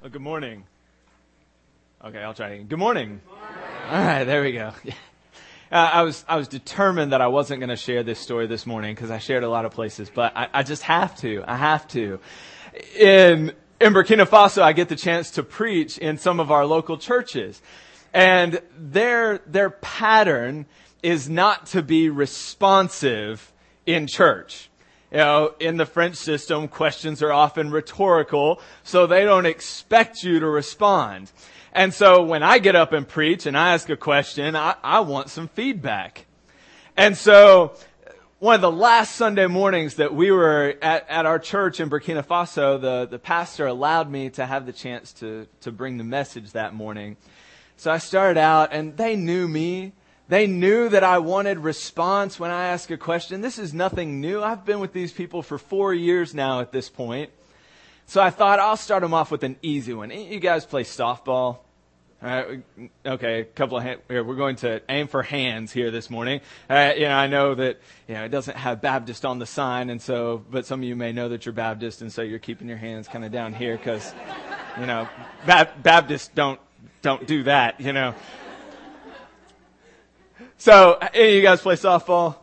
Oh, good morning. Okay, I'll try again. Good morning. All right, there we go. Uh, I was I was determined that I wasn't going to share this story this morning because I shared a lot of places, but I, I just have to. I have to. In in Burkina Faso, I get the chance to preach in some of our local churches, and their their pattern is not to be responsive in church. You know, in the French system, questions are often rhetorical, so they don't expect you to respond. And so when I get up and preach and I ask a question, I, I want some feedback. And so one of the last Sunday mornings that we were at, at our church in Burkina Faso, the, the pastor allowed me to have the chance to, to bring the message that morning. So I started out and they knew me. They knew that I wanted response when I ask a question. This is nothing new. I've been with these people for four years now at this point. So I thought I'll start them off with an easy one. You guys play softball? All right, okay, a couple of hand, here, we're going to aim for hands here this morning. You know, I know that you know it doesn't have Baptist on the sign, and so, but some of you may know that you're Baptist, and so you're keeping your hands kind of down here because, you know, ba- Baptists don't don't do that, you know. So, any of you guys play softball?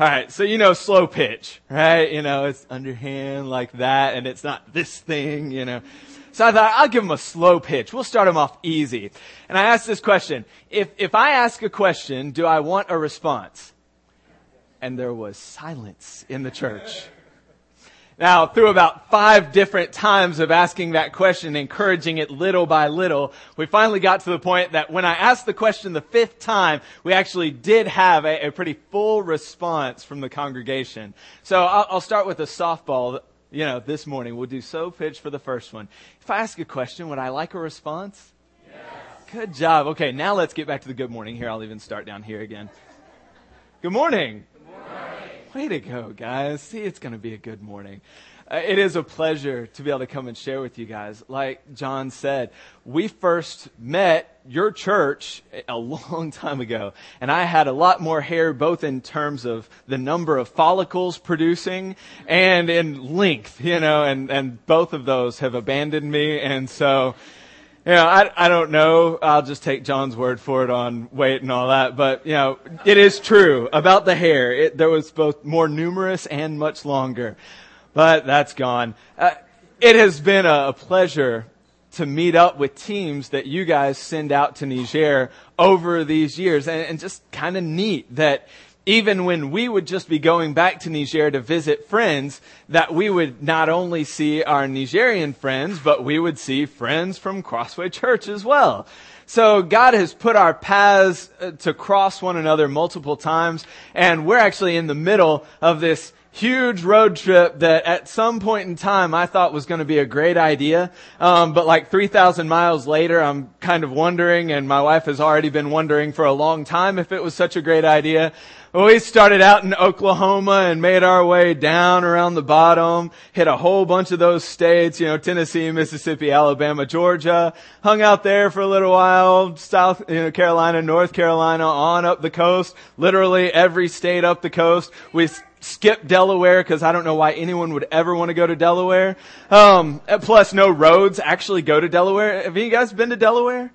Alright, so you know slow pitch, right? You know, it's underhand like that, and it's not this thing, you know. So I thought, I'll give them a slow pitch. We'll start them off easy. And I asked this question. If, if I ask a question, do I want a response? And there was silence in the church. Now, through about five different times of asking that question, encouraging it little by little, we finally got to the point that when I asked the question the fifth time, we actually did have a, a pretty full response from the congregation. So I'll, I'll, start with a softball. You know, this morning we'll do so pitch for the first one. If I ask a question, would I like a response? Yes. Good job. Okay, now let's get back to the good morning. Here, I'll even start down here again. Good morning. Way to go, guys. See, it's going to be a good morning. Uh, it is a pleasure to be able to come and share with you guys. Like John said, we first met your church a long time ago, and I had a lot more hair, both in terms of the number of follicles producing and in length, you know, and, and both of those have abandoned me, and so, you know, I, I don't know. I'll just take John's word for it on weight and all that. But, you know, it is true about the hair. It, there was both more numerous and much longer. But that's gone. Uh, it has been a, a pleasure to meet up with teams that you guys send out to Niger over these years. And, and just kind of neat that even when we would just be going back to Niger to visit friends, that we would not only see our Nigerian friends, but we would see friends from Crossway Church as well. So God has put our paths uh, to cross one another multiple times, and we're actually in the middle of this huge road trip that at some point in time I thought was going to be a great idea. Um, but like 3,000 miles later, I'm kind of wondering, and my wife has already been wondering for a long time if it was such a great idea. We started out in Oklahoma and made our way down around the bottom, hit a whole bunch of those states, you know, Tennessee, Mississippi, Alabama, Georgia, hung out there for a little while, South, you know, Carolina, North Carolina, on up the coast, literally every state up the coast. We skipped Delaware because I don't know why anyone would ever want to go to Delaware. Um, plus no roads actually go to Delaware. Have you guys been to Delaware?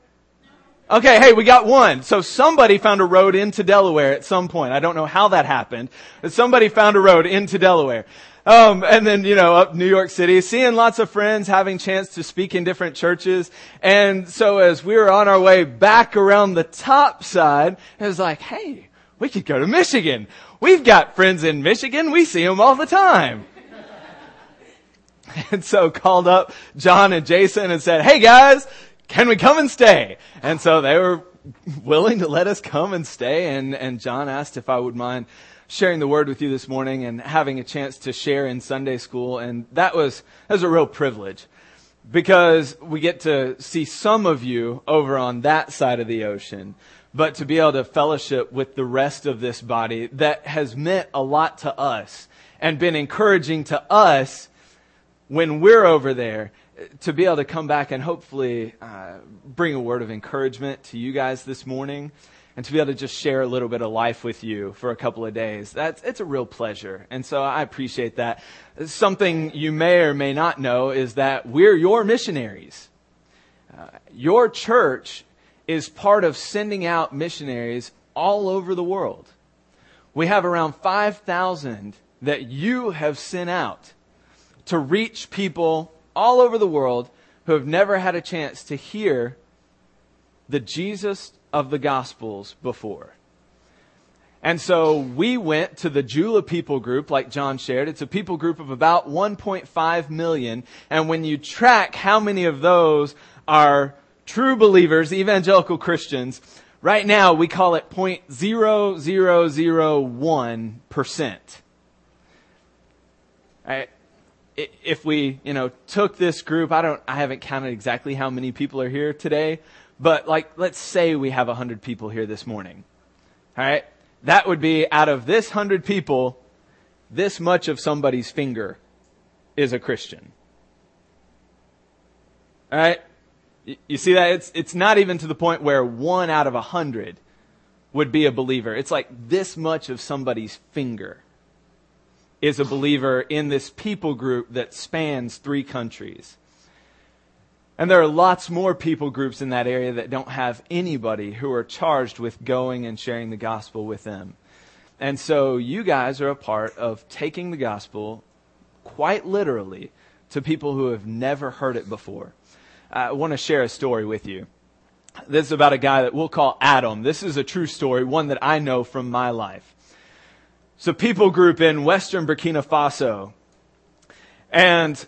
Okay, hey, we got one. So somebody found a road into Delaware at some point. I don't know how that happened, but somebody found a road into Delaware. Um, and then, you know, up New York City, seeing lots of friends, having chance to speak in different churches. And so as we were on our way back around the top side, it was like, hey, we could go to Michigan. We've got friends in Michigan. We see them all the time. And so called up John and Jason and said, hey guys, can we come and stay? And so they were willing to let us come and stay. And, and John asked if I would mind sharing the word with you this morning and having a chance to share in Sunday school. And that was, that was a real privilege because we get to see some of you over on that side of the ocean, but to be able to fellowship with the rest of this body that has meant a lot to us and been encouraging to us when we're over there to be able to come back and hopefully uh, bring a word of encouragement to you guys this morning and to be able to just share a little bit of life with you for a couple of days. That's, it's a real pleasure. And so I appreciate that. Something you may or may not know is that we're your missionaries. Uh, your church is part of sending out missionaries all over the world. We have around 5,000 that you have sent out to reach people all over the world who have never had a chance to hear the Jesus of the Gospels before. And so we went to the Jula people group, like John shared. It's a people group of about 1.5 million. And when you track how many of those are true believers, evangelical Christians, right now we call it 0.0001%. Right? If we, you know, took this group, I don't, I haven't counted exactly how many people are here today, but like, let's say we have 100 people here this morning. All right? That would be out of this 100 people, this much of somebody's finger is a Christian. All right? You see that? It's, it's not even to the point where one out of a hundred would be a believer. It's like this much of somebody's finger is a believer in this people group that spans three countries. And there are lots more people groups in that area that don't have anybody who are charged with going and sharing the gospel with them. And so you guys are a part of taking the gospel quite literally to people who have never heard it before. I want to share a story with you. This is about a guy that we'll call Adam. This is a true story, one that I know from my life. It's a people group in western Burkina Faso. And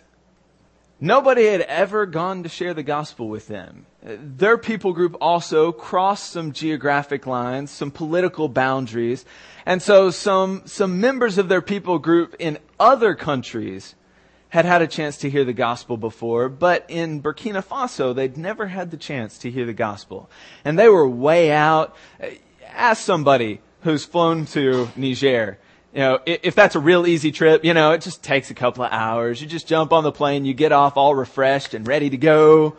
Nobody had ever gone to share the gospel with them. Their people group also crossed some geographic lines, some political boundaries. And so some, some members of their people group in other countries had had a chance to hear the gospel before, but in Burkina Faso, they'd never had the chance to hear the gospel. And they were way out. Ask somebody who's flown to Niger you know, if that's a real easy trip, you know, it just takes a couple of hours. You just jump on the plane, you get off all refreshed and ready to go.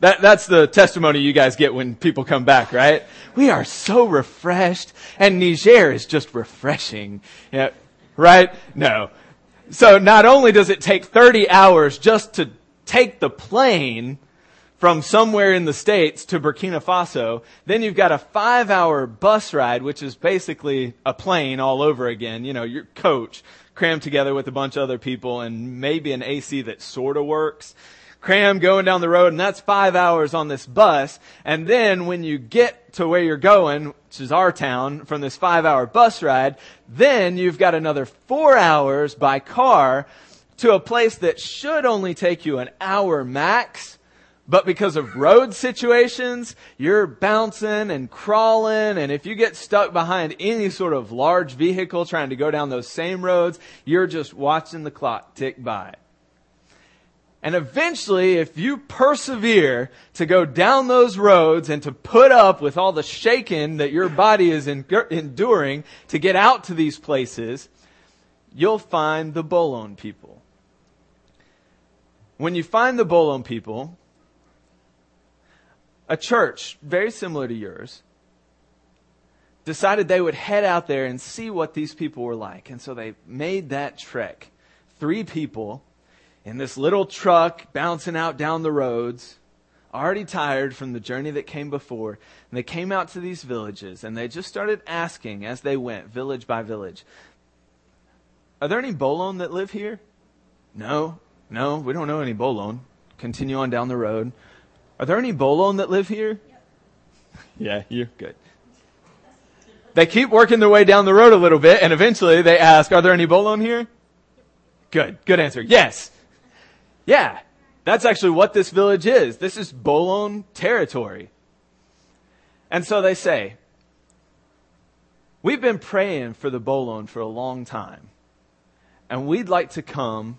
That, that's the testimony you guys get when people come back, right? We are so refreshed and Niger is just refreshing. Yeah, right? No. So not only does it take 30 hours just to take the plane, from somewhere in the States to Burkina Faso. Then you've got a five hour bus ride, which is basically a plane all over again. You know, your coach crammed together with a bunch of other people and maybe an AC that sort of works. Cram going down the road and that's five hours on this bus. And then when you get to where you're going, which is our town, from this five hour bus ride, then you've got another four hours by car to a place that should only take you an hour max but because of road situations, you're bouncing and crawling. And if you get stuck behind any sort of large vehicle trying to go down those same roads, you're just watching the clock tick by. And eventually, if you persevere to go down those roads and to put up with all the shaking that your body is enduring to get out to these places, you'll find the Bolon people. When you find the Bolon people, a church very similar to yours decided they would head out there and see what these people were like. And so they made that trek. Three people in this little truck bouncing out down the roads, already tired from the journey that came before. And they came out to these villages and they just started asking as they went, village by village, Are there any Bolon that live here? No, no, we don't know any Bolon. Continue on down the road. Are there any Bolon that live here? Yeah, you're good. They keep working their way down the road a little bit, and eventually they ask, Are there any Bolon here? Good, good answer. Yes. Yeah, that's actually what this village is. This is Bolon territory. And so they say, We've been praying for the Bolon for a long time, and we'd like to come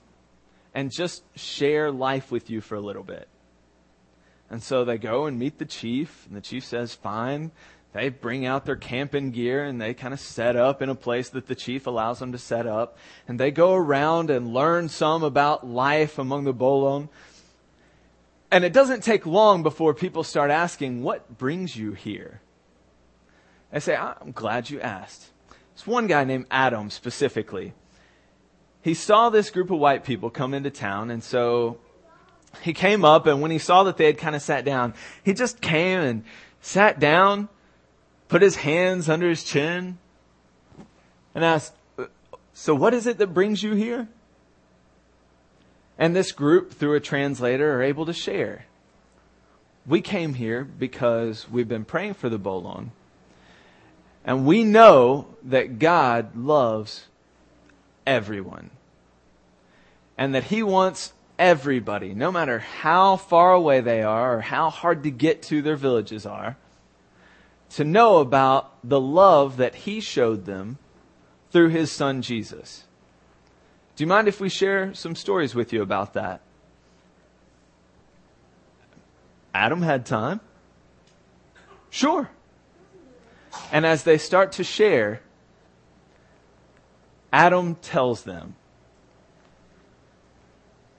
and just share life with you for a little bit. And so they go and meet the chief, and the chief says, fine. They bring out their camping gear and they kind of set up in a place that the chief allows them to set up. And they go around and learn some about life among the Bolon. And it doesn't take long before people start asking, What brings you here? They say, I'm glad you asked. It's one guy named Adam specifically. He saw this group of white people come into town, and so he came up and when he saw that they had kind of sat down, he just came and sat down, put his hands under his chin, and asked, So what is it that brings you here? And this group, through a translator, are able to share. We came here because we've been praying for the Bolon. And we know that God loves everyone. And that He wants everybody, no matter how far away they are or how hard to get to their villages are, to know about the love that He showed them through His Son Jesus. Do you mind if we share some stories with you about that? Adam had time. Sure. And as they start to share, Adam tells them,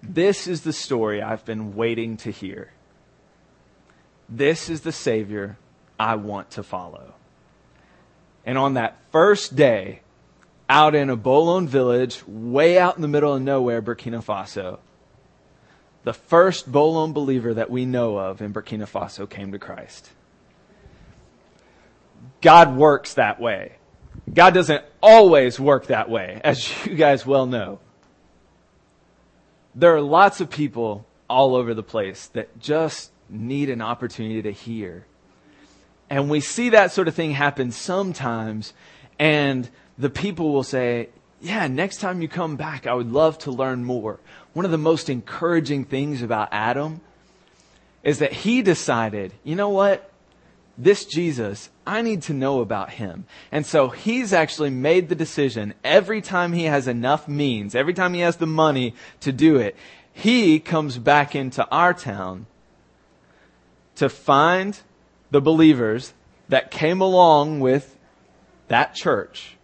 This is the story I've been waiting to hear. This is the Savior I want to follow. And on that first day, out in a Bolon village, way out in the middle of nowhere, Burkina Faso, the first Bolon believer that we know of in Burkina Faso came to Christ. God works that way. God doesn't always work that way, as you guys well know. There are lots of people all over the place that just need an opportunity to hear. And we see that sort of thing happen sometimes, and the people will say, Yeah, next time you come back, I would love to learn more. One of the most encouraging things about Adam is that he decided, you know what? This Jesus, I need to know about him. And so he's actually made the decision every time he has enough means, every time he has the money to do it, he comes back into our town to find the believers that came along with that church,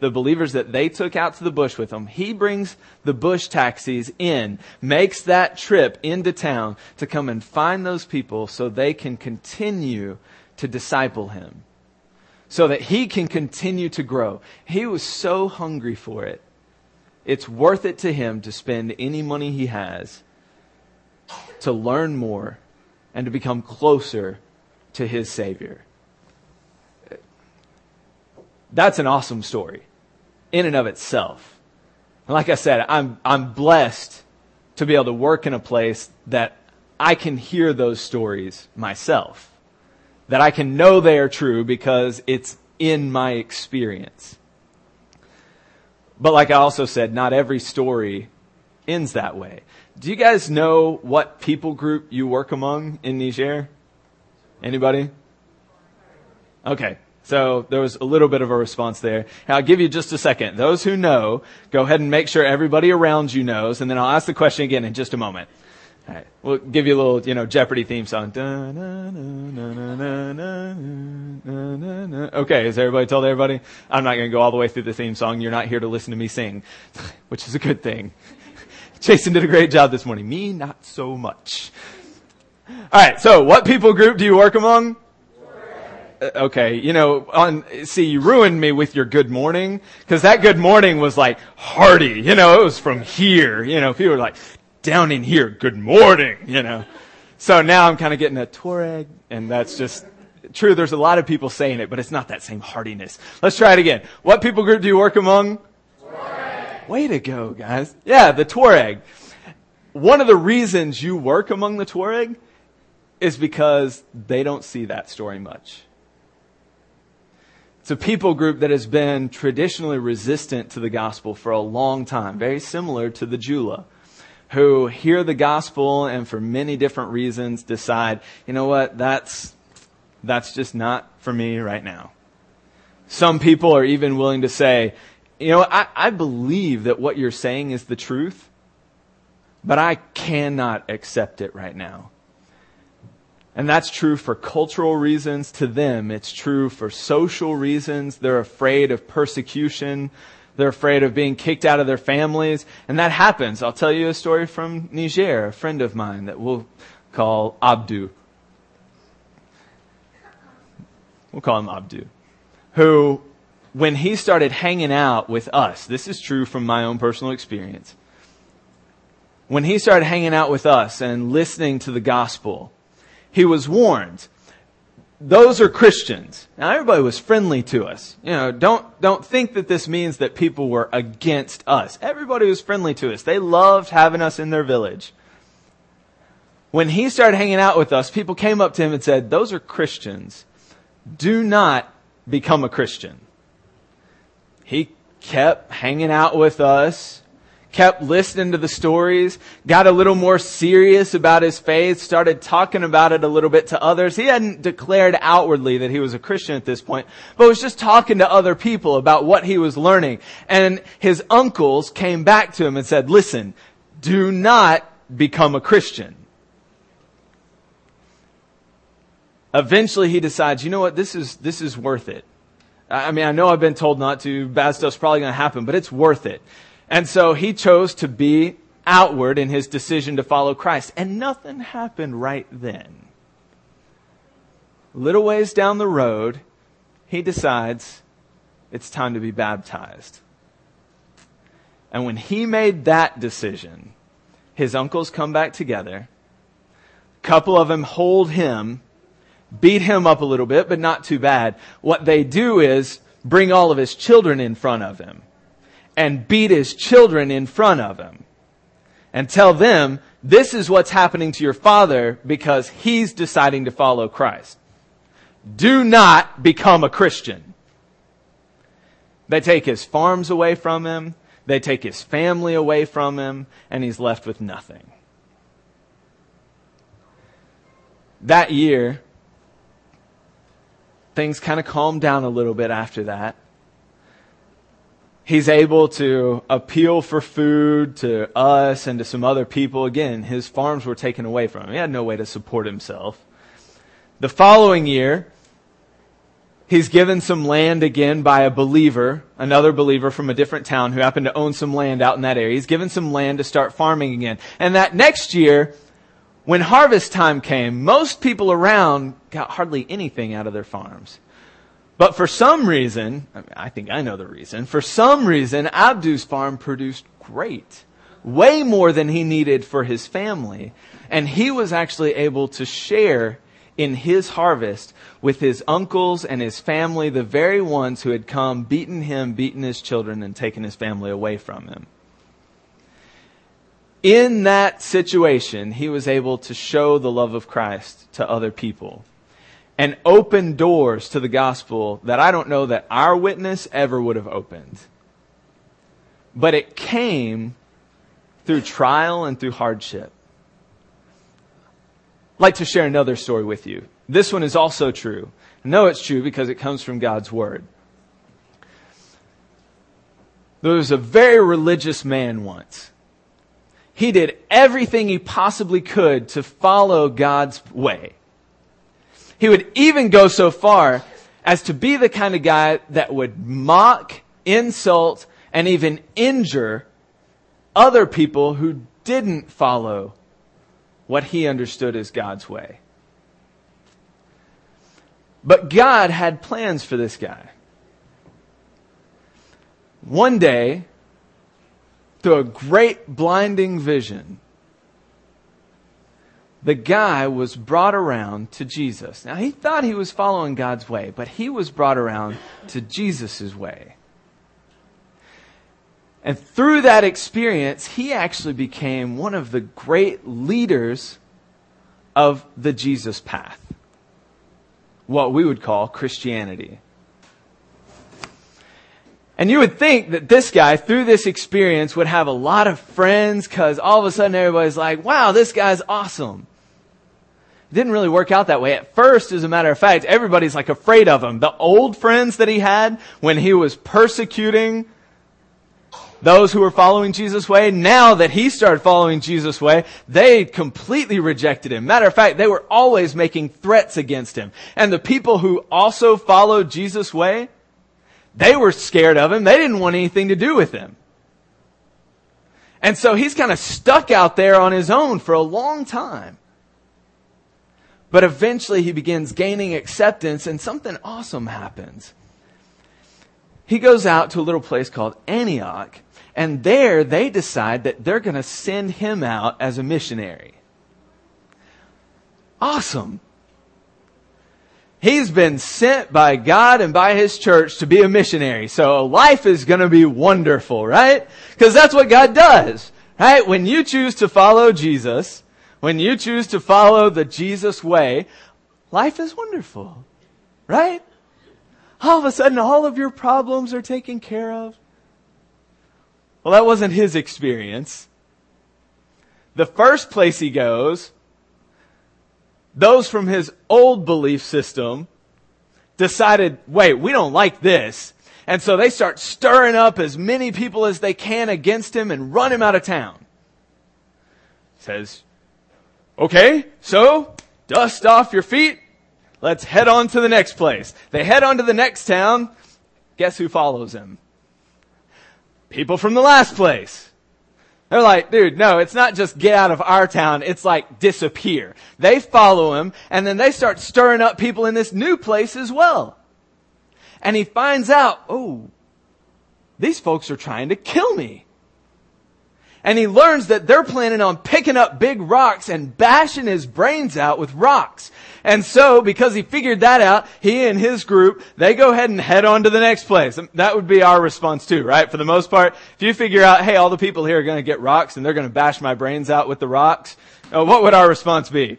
the believers that they took out to the bush with them. He brings the bush taxis in, makes that trip into town to come and find those people so they can continue to disciple him so that he can continue to grow. He was so hungry for it. It's worth it to him to spend any money he has to learn more and to become closer to his Savior. That's an awesome story in and of itself. And like I said, I'm, I'm blessed to be able to work in a place that I can hear those stories myself that I can know they are true because it's in my experience. But like I also said, not every story ends that way. Do you guys know what people group you work among in Niger? Anybody? Okay. So there was a little bit of a response there. I'll give you just a second. Those who know, go ahead and make sure everybody around you knows, and then I'll ask the question again in just a moment. All right. We'll give you a little, you know, Jeopardy theme song. Okay, has everybody told everybody? I'm not going to go all the way through the theme song. You're not here to listen to me sing, which is a good thing. Jason did a great job this morning. Me, not so much. All right, so what people group do you work among? Uh, okay, you know, on, see, you ruined me with your good morning, cause that good morning was like hearty, you know, it was from here, you know, people were like, down in here, good morning, you know. So now I'm kind of getting a Tuareg, and that's just true. There's a lot of people saying it, but it's not that same heartiness. Let's try it again. What people group do you work among? Tuareg. Way to go, guys. Yeah, the Tuareg. One of the reasons you work among the Tuareg is because they don't see that story much. It's a people group that has been traditionally resistant to the gospel for a long time, very similar to the Jula who hear the gospel and for many different reasons decide, you know what, that's, that's just not for me right now. Some people are even willing to say, you know, I, I believe that what you're saying is the truth, but I cannot accept it right now. And that's true for cultural reasons to them. It's true for social reasons. They're afraid of persecution. They're afraid of being kicked out of their families. And that happens. I'll tell you a story from Niger, a friend of mine that we'll call Abdu. We'll call him Abdu. Who, when he started hanging out with us, this is true from my own personal experience. when he started hanging out with us and listening to the gospel, he was warned. Those are Christians. Now everybody was friendly to us. You know, don't, don't think that this means that people were against us. Everybody was friendly to us. They loved having us in their village. When he started hanging out with us, people came up to him and said, those are Christians. Do not become a Christian. He kept hanging out with us, kept listening to the stories, got a little more serious about his faith, started talking about it a little bit to others. He hadn't declared outwardly that he was a Christian at this point, but was just talking to other people about what he was learning. And his uncles came back to him and said, listen, do not become a Christian. Eventually he decides, you know what, this is, this is worth it. I mean, I know I've been told not to, bad stuff's probably gonna happen, but it's worth it. And so he chose to be outward in his decision to follow Christ. And nothing happened right then. Little ways down the road, he decides it's time to be baptized. And when he made that decision, his uncles come back together. A couple of them hold him beat him up a little bit, but not too bad. What they do is bring all of his children in front of him and beat his children in front of him and tell them, this is what's happening to your father because he's deciding to follow Christ. Do not become a Christian. They take his farms away from him. They take his family away from him and he's left with nothing. That year, things kind of calmed down a little bit after that. He's able to appeal for food to us and to some other people. Again, his farms were taken away from him. He had no way to support himself. The following year, he's given some land again by a believer, another believer from a different town who happened to own some land out in that area. He's given some land to start farming again. And that next year, when harvest time came, most people around got hardly anything out of their farms. But for some reason, I, mean, I think I know the reason, for some reason, Abdu's farm produced great. Way more than he needed for his family. And he was actually able to share in his harvest with his uncles and his family, the very ones who had come, beaten him, beaten his children, and taken his family away from him in that situation, he was able to show the love of Christ to other people and open doors to the gospel that I don't know that our witness ever would have opened. But it came through trial and through hardship. I'd like to share another story with you. This one is also true. I know it's true because it comes from God's Word. There was a very religious man once he did everything he possibly could to follow God's way. He would even go so far as to be the kind of guy that would mock, insult, and even injure other people who didn't follow what he understood as God's way. But God had plans for this guy. One day, through a great blinding vision, the guy was brought around to Jesus. Now, he thought he was following God's way, but he was brought around to Jesus' way. And through that experience, he actually became one of the great leaders of the Jesus path. What we would call Christianity. And you would think that this guy, through this experience, would have a lot of friends because all of a sudden everybody's like, wow, this guy's awesome. It didn't really work out that way. At first, as a matter of fact, everybody's like afraid of him. The old friends that he had when he was persecuting those who were following Jesus' way, now that he started following Jesus' way, they completely rejected him. Matter of fact, they were always making threats against him. And the people who also followed Jesus' way, they were scared of him. They didn't want anything to do with him. And so he's kind of stuck out there on his own for a long time. But eventually he begins gaining acceptance and something awesome happens. he goes out to a little place called Antioch, and there they decide that they're going to send him out as a missionary. Awesome. He's been sent by God and by His church to be a missionary. So life is going to be wonderful, right? Because that's what God does, right? When you choose to follow Jesus, when you choose to follow the Jesus way, life is wonderful, right? All of a sudden, all of your problems are taken care of. Well, that wasn't his experience. The first place he goes those from his old belief system decided, wait, we don't like this. And so they start stirring up as many people as they can against him and run him out of town. Says, okay, so dust off your feet. Let's head on to the next place. They head on to the next town. Guess who follows him? People from the last place. They're like, dude, no, it's not just get out of our town. It's like disappear. They follow him and then they start stirring up people in this new place as well. And he finds out, oh, these folks are trying to kill me and he learns that they're planning on picking up big rocks and bashing his brains out with rocks. And so, because he figured that out, he and his group, they go ahead and head on to the next place. That would be our response too, right? For the most part, if you figure out, hey, all the people here are going to get rocks and they're going to bash my brains out with the rocks, uh, what would our response be?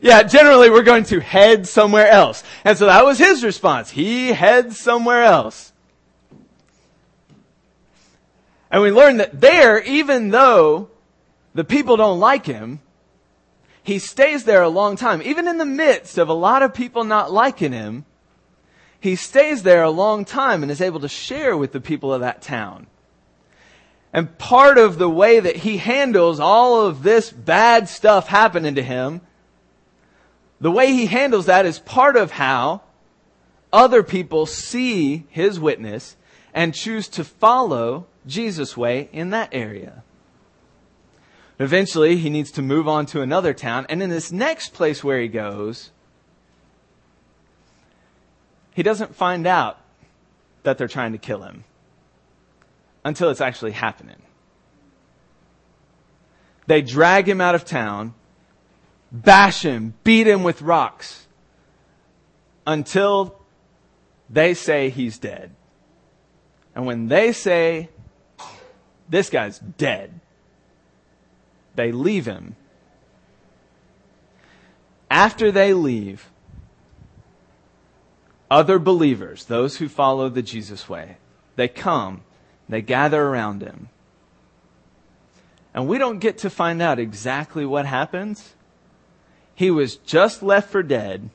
Yeah, generally we're going to head somewhere else. And so that was his response. He heads somewhere else. And we learn that there, even though the people don't like him, he stays there a long time. Even in the midst of a lot of people not liking him, he stays there a long time and is able to share with the people of that town. And part of the way that he handles all of this bad stuff happening to him, the way he handles that is part of how other people see his witness and choose to follow Jesus' way in that area. Eventually, he needs to move on to another town, and in this next place where he goes, he doesn't find out that they're trying to kill him until it's actually happening. They drag him out of town, bash him, beat him with rocks until they say he's dead. And when they say this guy's dead. They leave him. After they leave, other believers, those who follow the Jesus way, they come, they gather around him. And we don't get to find out exactly what happens. He was just left for dead.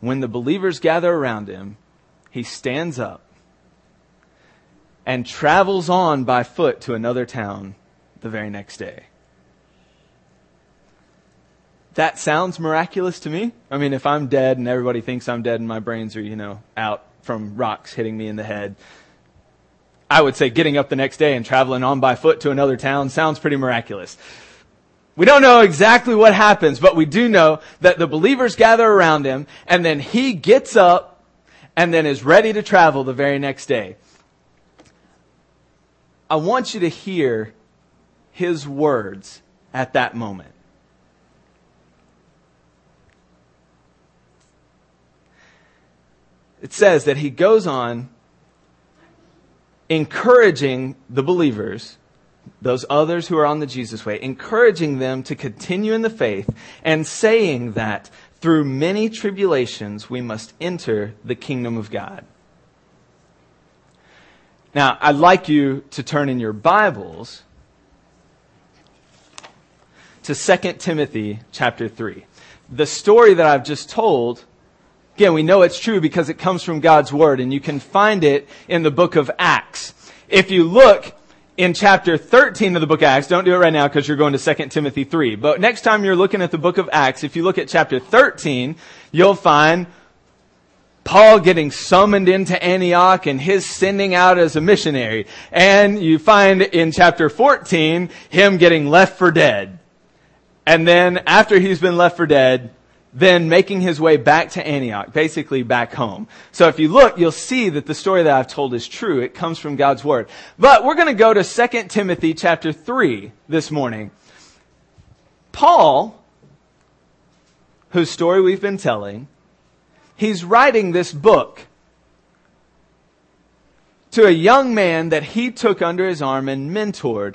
When the believers gather around him, he stands up and travels on by foot to another town the very next day. That sounds miraculous to me. I mean, if I'm dead and everybody thinks I'm dead and my brains are, you know, out from rocks hitting me in the head, I would say getting up the next day and traveling on by foot to another town sounds pretty miraculous. We don't know exactly what happens, but we do know that the believers gather around him and then he gets up and then is ready to travel the very next day. I want you to hear his words at that moment. It says that he goes on encouraging the believers, those others who are on the Jesus way, encouraging them to continue in the faith and saying that through many tribulations we must enter the kingdom of God. Now, I'd like you to turn in your Bibles to 2 Timothy chapter 3. The story that I've just told, again, we know it's true because it comes from God's Word, and you can find it in the book of Acts. If you look in chapter 13 of the book of Acts, don't do it right now because you're going to 2 Timothy 3, but next time you're looking at the book of Acts, if you look at chapter 13, you'll find Paul getting summoned into Antioch and his sending out as a missionary. And you find in chapter 14 him getting left for dead. And then after he's been left for dead, then making his way back to Antioch, basically back home. So if you look, you'll see that the story that I've told is true. It comes from God's Word. But we're going to go to 2 Timothy chapter 3 this morning. Paul, whose story we've been telling, he's writing this book to a young man that he took under his arm and mentored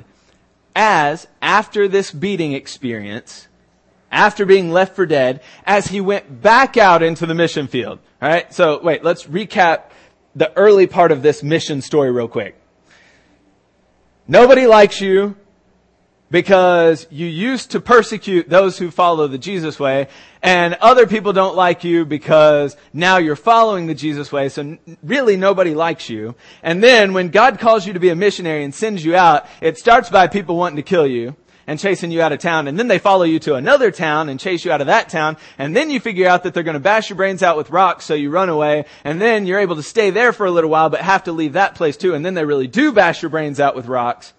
as, after this beating experience, after being left for dead, as he went back out into the mission field. Alright? So, wait, let's recap the early part of this mission story real quick. Nobody likes you because you used to persecute those who follow the Jesus way, and other people don't like you because now you're following the Jesus way, so really nobody likes you. And then when God calls you to be a missionary and sends you out, it starts by people wanting to kill you and chasing you out of town, and then they follow you to another town and chase you out of that town, and then you figure out that they're gonna bash your brains out with rocks, so you run away, and then you're able to stay there for a little while, but have to leave that place too, and then they really do bash your brains out with rocks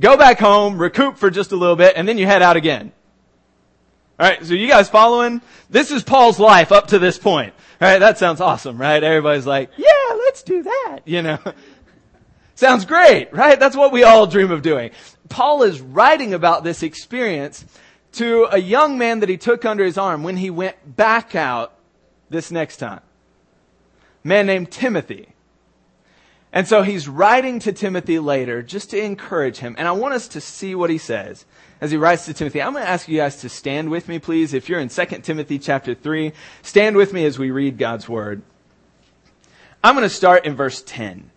go back home, recoup for just a little bit, and then you head out again. Alright, so you guys following? This is Paul's life up to this point. Alright, that sounds awesome, right? Everybody's like, yeah, let's do that, you know. sounds great, right? That's what we all dream of doing. Paul is writing about this experience to a young man that he took under his arm when he went back out this next time. A man named Timothy. And so he's writing to Timothy later just to encourage him. And I want us to see what he says as he writes to Timothy. I'm going to ask you guys to stand with me, please. If you're in 2 Timothy chapter 3, stand with me as we read God's word. I'm going to start in verse 10.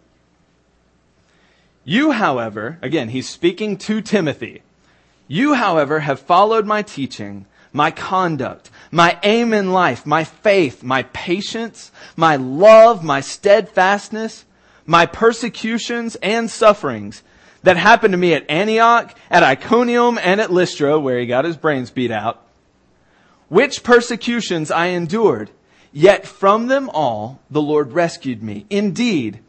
You, however, again, he's speaking to Timothy. You, however, have followed my teaching, my conduct, my aim in life, my faith, my patience, my love, my steadfastness, my persecutions and sufferings that happened to me at Antioch, at Iconium, and at Lystra, where he got his brains beat out, which persecutions I endured, yet from them all the Lord rescued me. Indeed,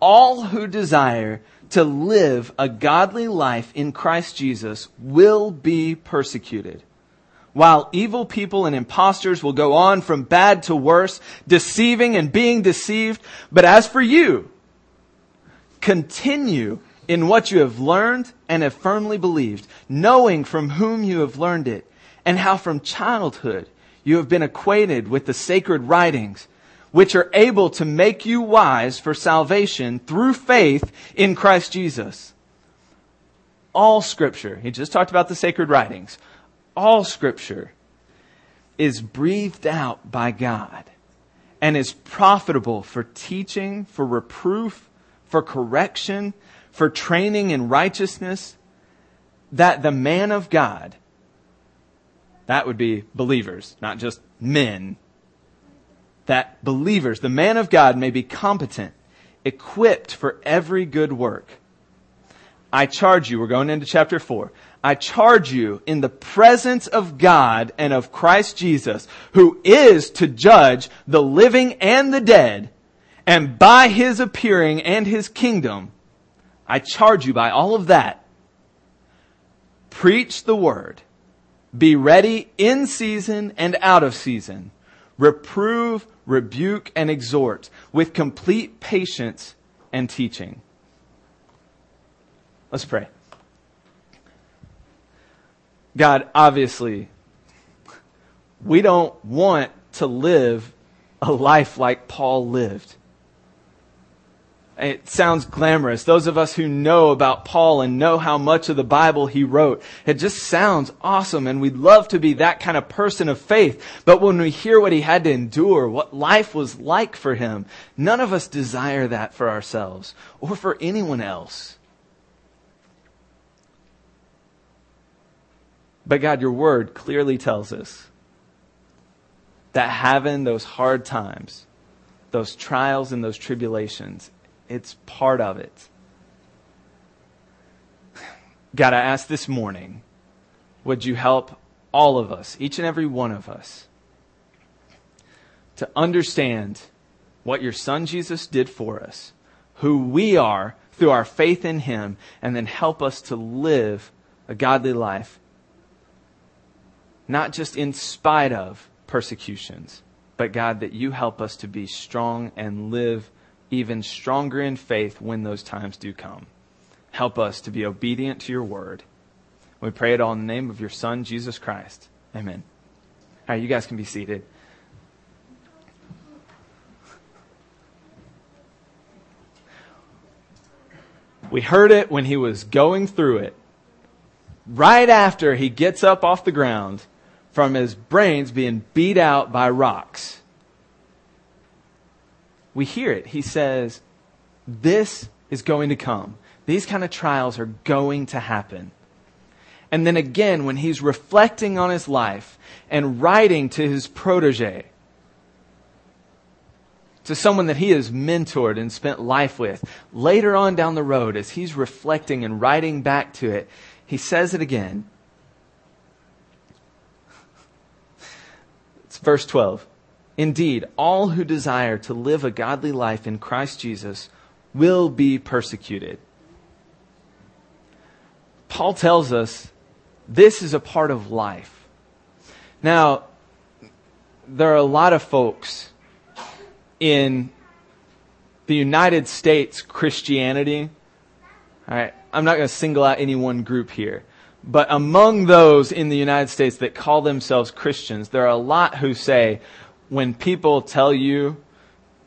all who desire to live a godly life in Christ Jesus will be persecuted. While evil people and impostors will go on from bad to worse, deceiving and being deceived. But as for you, Continue in what you have learned and have firmly believed, knowing from whom you have learned it, and how from childhood you have been acquainted with the sacred writings, which are able to make you wise for salvation through faith in Christ Jesus. All scripture, he just talked about the sacred writings, all scripture is breathed out by God and is profitable for teaching, for reproof, for correction, for training in righteousness, that the man of God, that would be believers, not just men, that believers, the man of God may be competent, equipped for every good work. I charge you, we're going into chapter 4. I charge you in the presence of God and of Christ Jesus, who is to judge the living and the dead, and by his appearing and his kingdom, I charge you by all of that, preach the word. Be ready in season and out of season. Reprove, rebuke, and exhort with complete patience and teaching. Let's pray. God, obviously, we don't want to live a life like Paul lived. It sounds glamorous. Those of us who know about Paul and know how much of the Bible he wrote, it just sounds awesome and we'd love to be that kind of person of faith. But when we hear what he had to endure, what life was like for him, none of us desire that for ourselves or for anyone else. But God, your word clearly tells us that having those hard times, those trials and those tribulations it's part of it. God, I ask this morning, would you help all of us, each and every one of us, to understand what your son Jesus did for us, who we are through our faith in him, and then help us to live a godly life. Not just in spite of persecutions, but God, that you help us to be strong and live even stronger in faith when those times do come. Help us to be obedient to your word. We pray it all in the name of your Son, Jesus Christ. Amen. All right, you guys can be seated. We heard it when he was going through it. Right after he gets up off the ground from his brains being beat out by rocks. We hear it. He says, This is going to come. These kind of trials are going to happen. And then again, when he's reflecting on his life and writing to his protege, to someone that he has mentored and spent life with, later on down the road, as he's reflecting and writing back to it, he says it again. It's verse 12. Indeed, all who desire to live a godly life in Christ Jesus will be persecuted. Paul tells us this is a part of life. Now, there are a lot of folks in the United States Christianity. All right, I'm not going to single out any one group here. But among those in the United States that call themselves Christians, there are a lot who say, when people tell you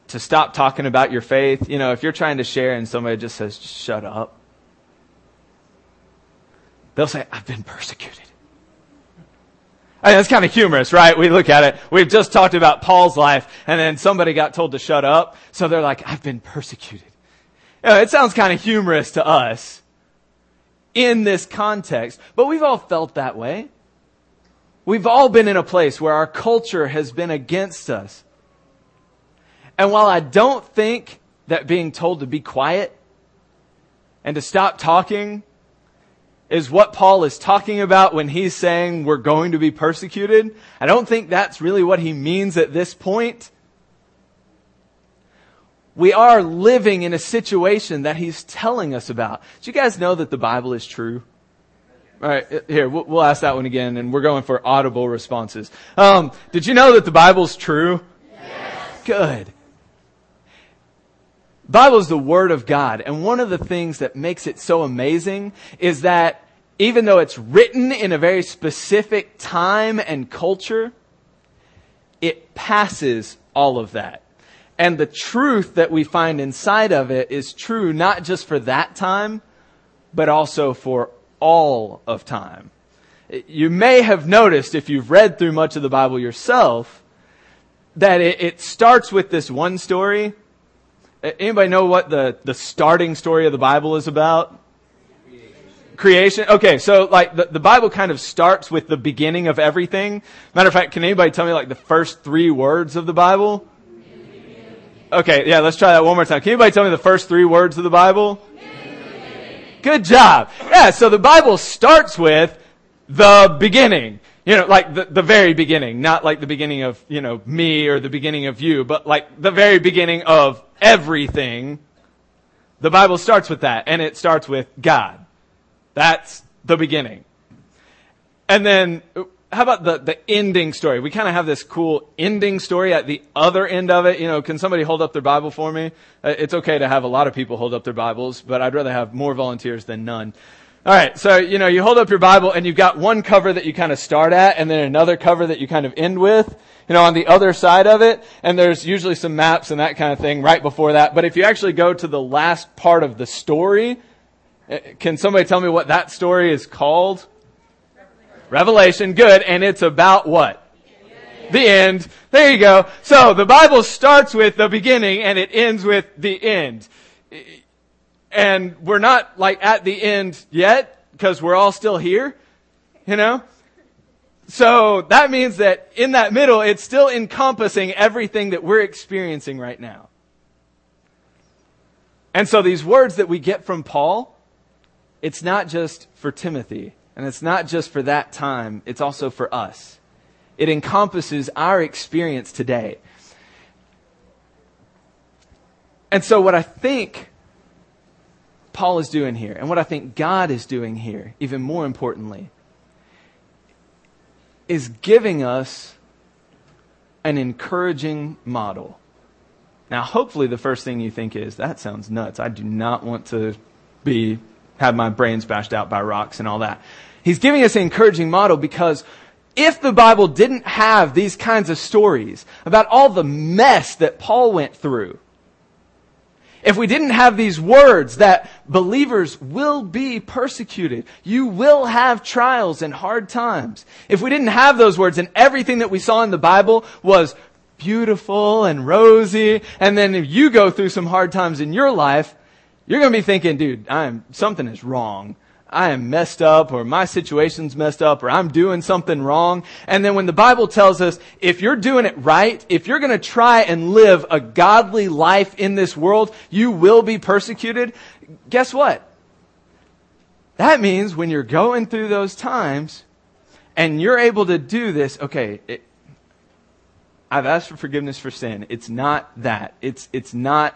to stop talking about your faith, you know, if you're trying to share and somebody just says, shut up, they'll say, I've been persecuted. I mean, that's kind of humorous, right? We look at it. We've just talked about Paul's life, and then somebody got told to shut up, so they're like, I've been persecuted. You know, it sounds kind of humorous to us in this context, but we've all felt that way. We've all been in a place where our culture has been against us. And while I don't think that being told to be quiet and to stop talking is what Paul is talking about when he's saying we're going to be persecuted. I don't think that's really what he means at this point. We are living in a situation that he's telling us about. Do you guys know that the Bible is true? All right, here, we'll, ask that one again, and we're going for audible responses. Um, did you know that the Bible's true? Yes. Good. Bible is the Word of God. And one of the things that makes it so amazing is that even though it's written in a very specific time and culture, it passes all of that. And the truth that we find inside of it is true not just for that time, but also for all of time. You may have noticed if you've read through much of the Bible yourself that it, it starts with this one story Anybody know what the, the starting story of the Bible is about? Creation. Okay, so like the, the Bible kind of starts with the beginning of everything. Matter of fact, can anybody tell me like the first three words of the Bible? Okay, yeah, let's try that one more time. Can anybody tell me the first three words of the Bible? Good job. Yeah, so the Bible starts with the beginning. You know, like the, the very beginning, not like the beginning of, you know, me or the beginning of you, but like the very beginning of everything. The Bible starts with that, and it starts with God. That's the beginning. And then, how about the, the ending story? We kind of have this cool ending story at the other end of it. You know, can somebody hold up their Bible for me? Uh, it's okay to have a lot of people hold up their Bibles, but I'd rather have more volunteers than none. All right, so you know, you hold up your Bible and you've got one cover that you kind of start at and then another cover that you kind of end with, you know, on the other side of it, and there's usually some maps and that kind of thing right before that. But if you actually go to the last part of the story, eh, can somebody tell me what that story is called? Revelation. Good. And it's about what? The end. There you go. So the Bible starts with the beginning and it ends with the end and we're not like at the end yet because we're all still here, you know? So that means that in that middle, it's still encompassing everything that we're experiencing right now. And so these words that we get from Paul, it's not just for Timothy, and it's not just for that time, it's also for us. It encompasses our experience today. And so what I think Paul is doing here, and what I think God is doing here, even more importantly, is giving us an encouraging model. Now, hopefully the first thing you think is, that sounds nuts. I do not want to be, have my brains bashed out by rocks and all that. He's giving us an encouraging model because if the Bible didn't have these kinds of stories about all the mess that Paul went through, if we didn't have these words that believers will be persecuted, you will have trials and hard times. If we didn't have those words and everything that we saw in the Bible was beautiful and rosy, and then if you go through some hard times in your life, you're going to be thinking, dude, I'm, something is wrong. I am messed up or my situation's messed up or I'm doing something wrong. And then when the Bible tells us if you're doing it right, if you're going to try and live a godly life in this world, you will be persecuted. Guess what? That means when you're going through those times and you're able to do this, okay, it, I've asked for forgiveness for sin. It's not that. It's, it's not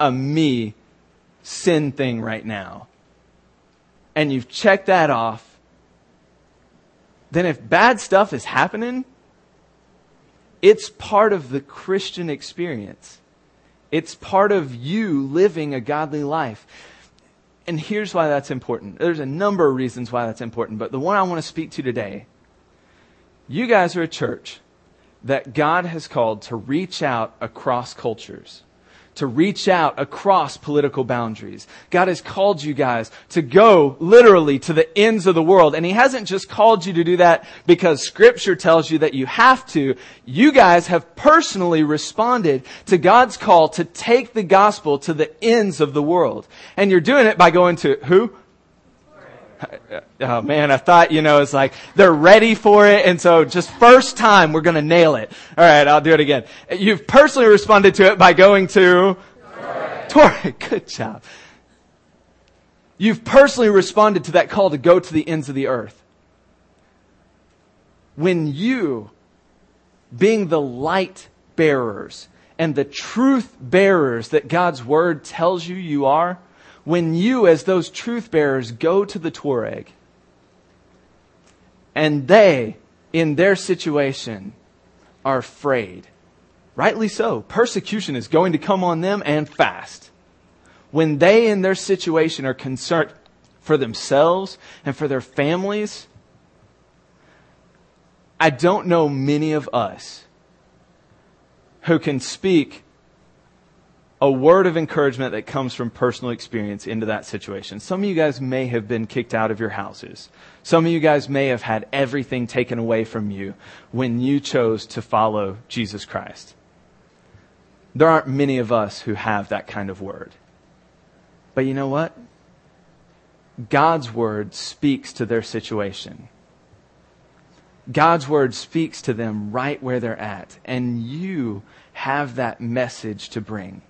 a me sin thing right now and you've checked that off, then if bad stuff is happening, it's part of the Christian experience. It's part of you living a godly life. And here's why that's important. There's a number of reasons why that's important, but the one I want to speak to today you guys are a church that God has called to reach out across cultures to reach out across political boundaries. God has called you guys to go literally to the ends of the world. And He hasn't just called you to do that because scripture tells you that you have to. You guys have personally responded to God's call to take the gospel to the ends of the world. And you're doing it by going to who? oh man, I thought, you know, it's like they're ready for it. And so just first time we're going to nail it. All right. I'll do it again. You've personally responded to it by going to Tuareg. Good job. You've personally responded to that call to go to the ends of the earth. When you, being the light bearers and the truth bearers that God's word tells you you are, when you, as those truth bearers, go to the Tuareg and they, in their situation, are afraid. Rightly so. Persecution is going to come on them and fast. When they, in their situation, are concerned for themselves and for their families, I don't know many of us who can speak a word of encouragement that comes from personal experience into that situation. Some of you guys may have been kicked out of your houses. Some of you guys may have had everything taken away from you when you chose to follow Jesus Christ. There aren't many of us who have that kind of word. But you know what? God's word speaks to their situation. God's word speaks to them right where they're at. And you have that message to bring.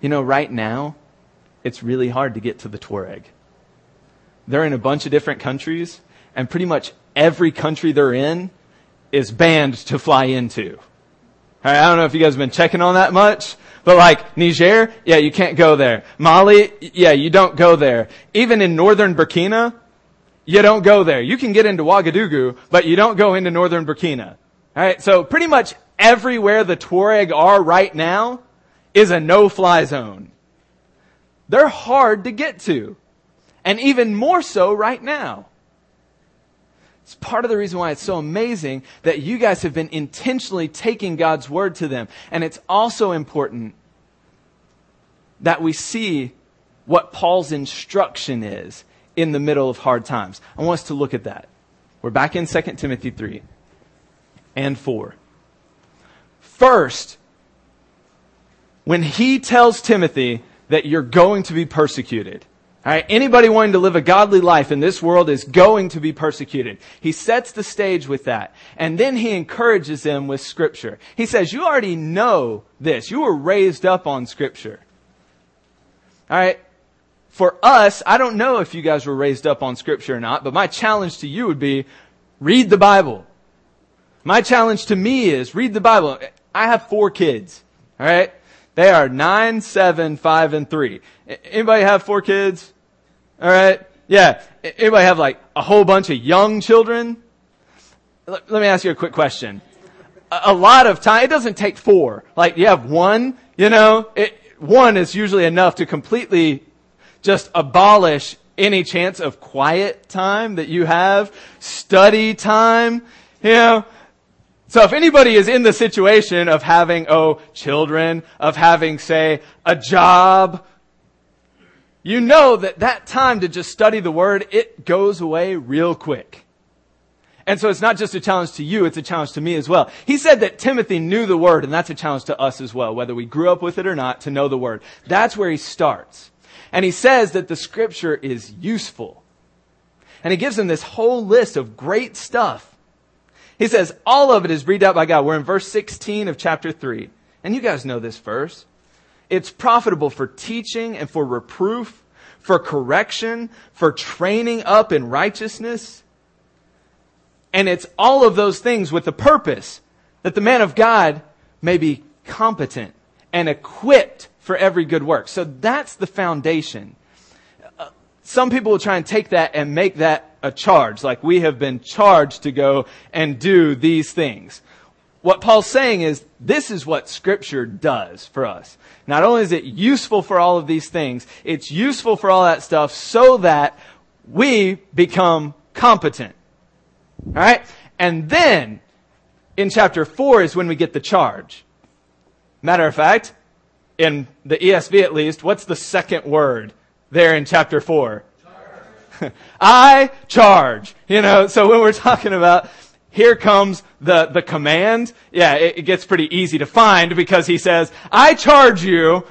You know, right now, it's really hard to get to the Tuareg. They're in a bunch of different countries, and pretty much every country they're in is banned to fly into. I don't know if you guys have been checking on that much, but like Niger, yeah, you can't go there. Mali, yeah, you don't go there. Even in northern Burkina, you don't go there. You can get into Ouagadougou, but you don't go into northern Burkina. Alright, so pretty much everywhere the Tuareg are right now, is a no-fly zone. They're hard to get to. And even more so right now. It's part of the reason why it's so amazing that you guys have been intentionally taking God's word to them. And it's also important that we see what Paul's instruction is in the middle of hard times. I want us to look at that. We're back in 2 Timothy 3 and 4. First, when he tells Timothy that you're going to be persecuted. All right, anybody wanting to live a godly life in this world is going to be persecuted. He sets the stage with that. And then he encourages them with scripture. He says, you already know this. You were raised up on scripture. All right. For us, I don't know if you guys were raised up on scripture or not, but my challenge to you would be read the Bible. My challenge to me is read the Bible. I have four kids. All right. They are nine, seven, five, and three. Anybody have four kids? All right. Yeah. Anybody have like a whole bunch of young children? Let me ask you a quick question. a lot of time. It doesn't take four. Like you have one, you know, it, one is usually enough to completely just abolish any chance of quiet time that you have, study time, you know. So if anybody is in the situation of having, oh, children, of having, say, a job, you know that that time to just study the word, it goes away real quick. And so it's not just a challenge to you, it's a challenge to me as well. He said that Timothy knew the word, and that's a challenge to us as well, whether we grew up with it or not, to know the word. That's where he starts. And he says that the scripture is useful. And he gives him this whole list of great stuff. He says all of it is breathed out by God. We're in verse 16 of chapter 3. And you guys know this verse. It's profitable for teaching and for reproof, for correction, for training up in righteousness and it's all of those things with the purpose that the man of God may be competent and equipped for every good work. So that's the foundation. Some people will try and take that and make that a charge, like we have been charged to go and do these things. What Paul's saying is this is what scripture does for us. Not only is it useful for all of these things, it's useful for all that stuff so that we become competent. Alright? And then, in chapter 4 is when we get the charge. Matter of fact, in the ESV at least, what's the second word there in chapter 4? Charge. I charge. You know, so when we're talking about here comes the, the command, yeah, it, it gets pretty easy to find because he says, I charge you,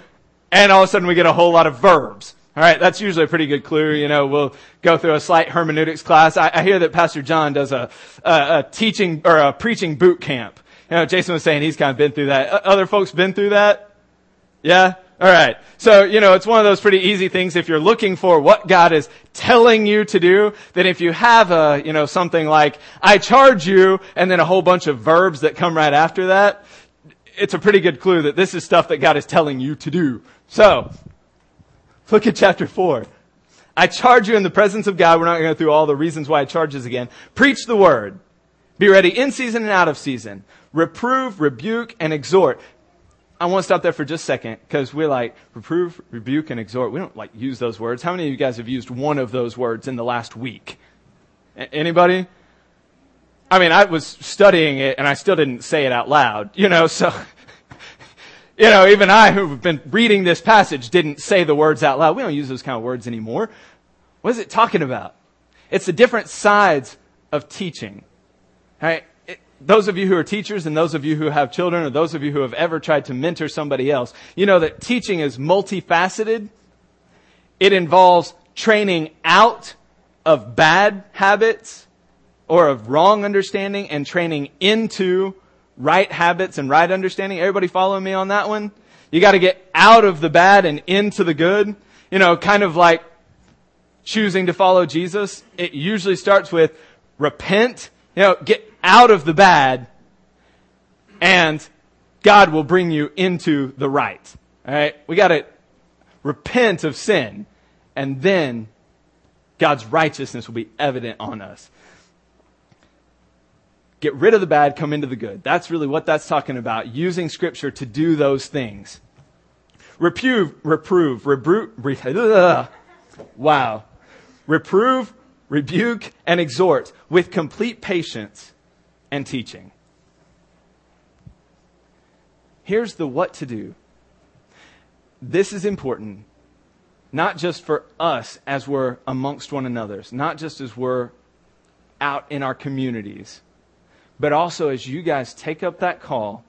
and all of a sudden we get a whole lot of verbs. All right, that's usually a pretty good clue. You know, we'll go through a slight hermeneutics class. I, I hear that Pastor John does a, a, a, teaching or a preaching boot camp. You know, Jason was saying he's kind of been through that. Other folks been through that? Yeah? All right. So, you know, it's one of those pretty easy things if you're looking for what God is telling you to do, that if you have a, you know, something like, I charge you, and then a whole bunch of verbs that come right after that, it's a pretty good clue that this is stuff that God is telling you to do. So, Look at chapter 4. I charge you in the presence of God. We're not going to go through all the reasons why I charges again. Preach the word. Be ready in season and out of season. Reprove, rebuke, and exhort. I want to stop there for just a second because we're like, reprove, rebuke, and exhort. We don't like use those words. How many of you guys have used one of those words in the last week? A- anybody? I mean, I was studying it and I still didn't say it out loud, you know, so you know, even I who've been reading this passage didn't say the words out loud. We don't use those kind of words anymore. What is it talking about? It's the different sides of teaching. Right? Those of you who are teachers and those of you who have children or those of you who have ever tried to mentor somebody else, you know that teaching is multifaceted. It involves training out of bad habits or of wrong understanding and training into right habits and right understanding. Everybody following me on that one? You gotta get out of the bad and into the good. You know, kind of like choosing to follow Jesus. It usually starts with repent, you know, get out of the bad and God will bring you into the right. Alright? We gotta repent of sin and then God's righteousness will be evident on us. Get rid of the bad, come into the good. That's really what that's talking about, using scripture to do those things. Reprove, reprove, reprove, re, wow. Reprove, rebuke, and exhort with complete patience and teaching. Here's the what to do. This is important, not just for us as we're amongst one another, not just as we're out in our communities, but also as you guys take up that call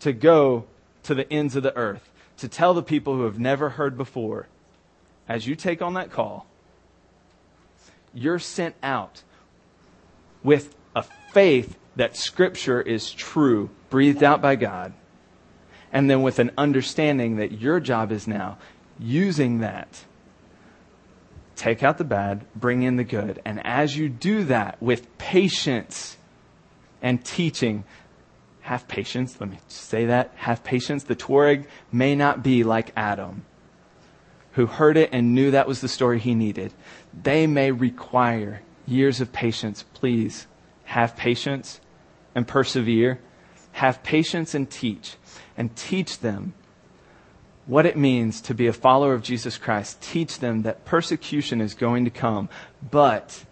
to go to the ends of the earth, to tell the people who have never heard before, as you take on that call, you're sent out with a faith that Scripture is true, breathed out by God, and then with an understanding that your job is now using that. Take out the bad, bring in the good. And as you do that with patience, and teaching. Have patience. Let me say that. Have patience. The Tuareg may not be like Adam, who heard it and knew that was the story he needed. They may require years of patience. Please have patience and persevere. have patience and teach, and teach them what it means to be a follower of Jesus Christ. Teach them that persecution is going to come, but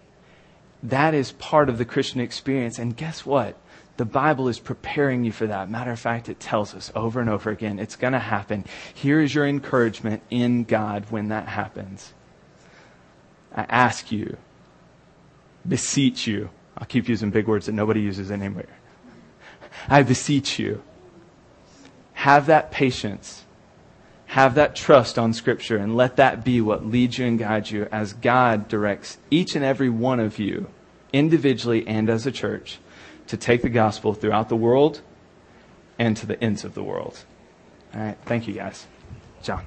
that is part of the Christian experience. And guess what? The Bible is preparing you for that. Matter of fact, it tells us over and over again it's going to happen. Here is your encouragement in God when that happens. I ask you, beseech you. I'll keep using big words that nobody uses anymore. I beseech you. Have that patience. Have that trust on Scripture and let that be what leads you and guides you as God directs each and every one of you, individually and as a church, to take the gospel throughout the world and to the ends of the world. All right. Thank you, guys. John.